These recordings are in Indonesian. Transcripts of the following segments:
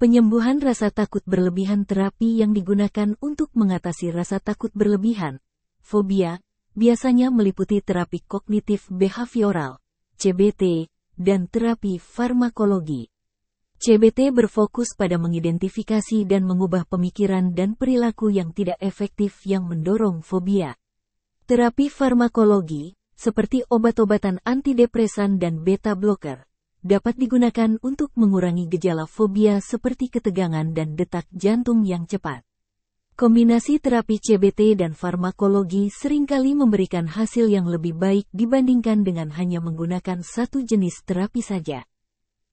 Penyembuhan rasa takut berlebihan terapi yang digunakan untuk mengatasi rasa takut berlebihan, fobia, biasanya meliputi terapi kognitif behavioral, CBT, dan terapi farmakologi. CBT berfokus pada mengidentifikasi dan mengubah pemikiran dan perilaku yang tidak efektif yang mendorong fobia. Terapi farmakologi, seperti obat-obatan antidepresan dan beta blocker, dapat digunakan untuk mengurangi gejala fobia seperti ketegangan dan detak jantung yang cepat. Kombinasi terapi CBT dan farmakologi sering kali memberikan hasil yang lebih baik dibandingkan dengan hanya menggunakan satu jenis terapi saja.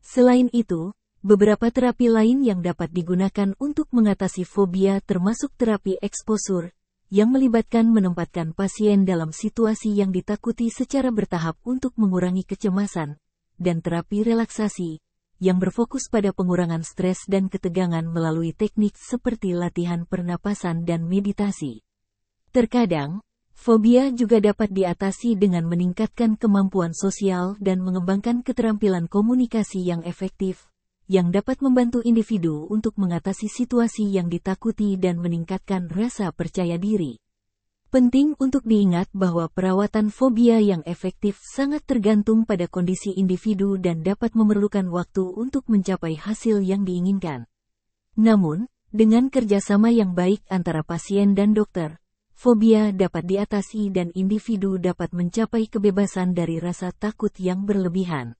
Selain itu, beberapa terapi lain yang dapat digunakan untuk mengatasi fobia termasuk terapi eksposur, yang melibatkan menempatkan pasien dalam situasi yang ditakuti secara bertahap untuk mengurangi kecemasan, dan terapi relaksasi, yang berfokus pada pengurangan stres dan ketegangan melalui teknik seperti latihan pernapasan dan meditasi. Terkadang, fobia juga dapat diatasi dengan meningkatkan kemampuan sosial dan mengembangkan keterampilan komunikasi yang efektif, yang dapat membantu individu untuk mengatasi situasi yang ditakuti dan meningkatkan rasa percaya diri. Penting untuk diingat bahwa perawatan fobia yang efektif sangat tergantung pada kondisi individu dan dapat memerlukan waktu untuk mencapai hasil yang diinginkan. Namun, dengan kerjasama yang baik antara pasien dan dokter, fobia dapat diatasi dan individu dapat mencapai kebebasan dari rasa takut yang berlebihan.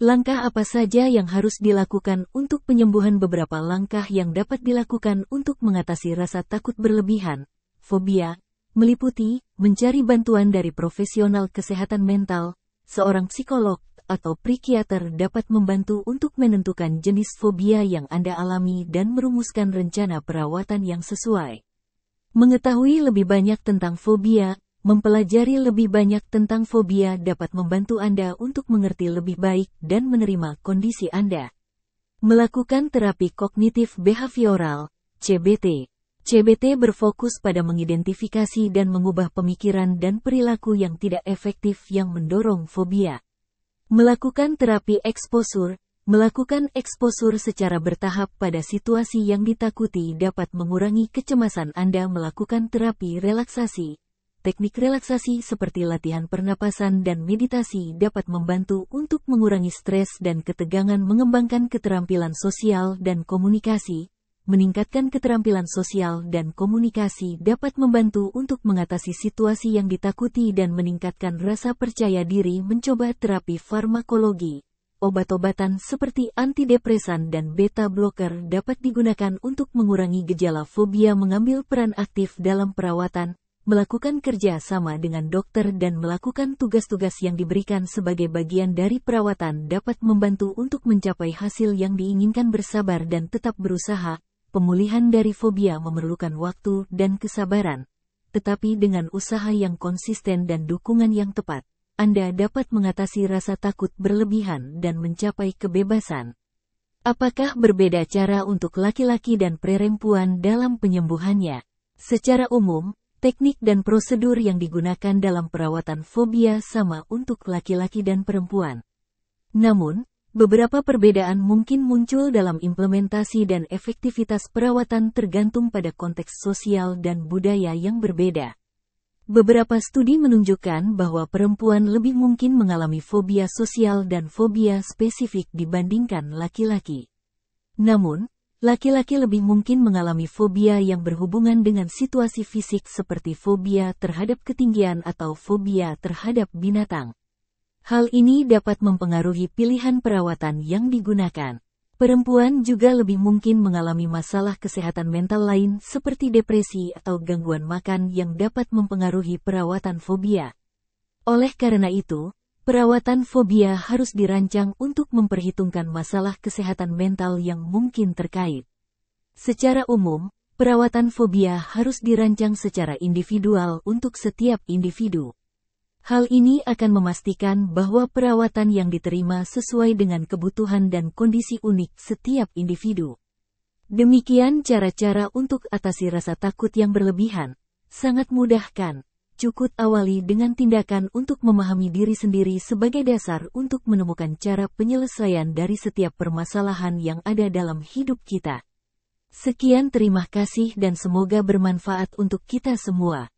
Langkah apa saja yang harus dilakukan untuk penyembuhan beberapa langkah yang dapat dilakukan untuk mengatasi rasa takut berlebihan, fobia, meliputi mencari bantuan dari profesional kesehatan mental, seorang psikolog, atau psikiater dapat membantu untuk menentukan jenis fobia yang Anda alami dan merumuskan rencana perawatan yang sesuai. Mengetahui lebih banyak tentang fobia, mempelajari lebih banyak tentang fobia dapat membantu Anda untuk mengerti lebih baik dan menerima kondisi Anda. Melakukan terapi kognitif behavioral, CBT, CBT berfokus pada mengidentifikasi dan mengubah pemikiran dan perilaku yang tidak efektif yang mendorong fobia. Melakukan terapi eksposur, melakukan eksposur secara bertahap pada situasi yang ditakuti dapat mengurangi kecemasan Anda melakukan terapi relaksasi. Teknik relaksasi seperti latihan pernapasan dan meditasi dapat membantu untuk mengurangi stres dan ketegangan mengembangkan keterampilan sosial dan komunikasi, meningkatkan keterampilan sosial dan komunikasi dapat membantu untuk mengatasi situasi yang ditakuti dan meningkatkan rasa percaya diri mencoba terapi farmakologi. Obat-obatan seperti antidepresan dan beta blocker dapat digunakan untuk mengurangi gejala fobia mengambil peran aktif dalam perawatan, melakukan kerja sama dengan dokter dan melakukan tugas-tugas yang diberikan sebagai bagian dari perawatan dapat membantu untuk mencapai hasil yang diinginkan bersabar dan tetap berusaha, Pemulihan dari fobia memerlukan waktu dan kesabaran, tetapi dengan usaha yang konsisten dan dukungan yang tepat, Anda dapat mengatasi rasa takut berlebihan dan mencapai kebebasan. Apakah berbeda cara untuk laki-laki dan perempuan dalam penyembuhannya? Secara umum, teknik dan prosedur yang digunakan dalam perawatan fobia sama untuk laki-laki dan perempuan. Namun, Beberapa perbedaan mungkin muncul dalam implementasi dan efektivitas perawatan tergantung pada konteks sosial dan budaya yang berbeda. Beberapa studi menunjukkan bahwa perempuan lebih mungkin mengalami fobia sosial dan fobia spesifik dibandingkan laki-laki. Namun, laki-laki lebih mungkin mengalami fobia yang berhubungan dengan situasi fisik seperti fobia terhadap ketinggian atau fobia terhadap binatang. Hal ini dapat mempengaruhi pilihan perawatan yang digunakan. Perempuan juga lebih mungkin mengalami masalah kesehatan mental lain seperti depresi atau gangguan makan yang dapat mempengaruhi perawatan fobia. Oleh karena itu, perawatan fobia harus dirancang untuk memperhitungkan masalah kesehatan mental yang mungkin terkait. Secara umum, perawatan fobia harus dirancang secara individual untuk setiap individu. Hal ini akan memastikan bahwa perawatan yang diterima sesuai dengan kebutuhan dan kondisi unik setiap individu. Demikian cara-cara untuk atasi rasa takut yang berlebihan. Sangat mudah kan? Cukup awali dengan tindakan untuk memahami diri sendiri sebagai dasar untuk menemukan cara penyelesaian dari setiap permasalahan yang ada dalam hidup kita. Sekian terima kasih dan semoga bermanfaat untuk kita semua.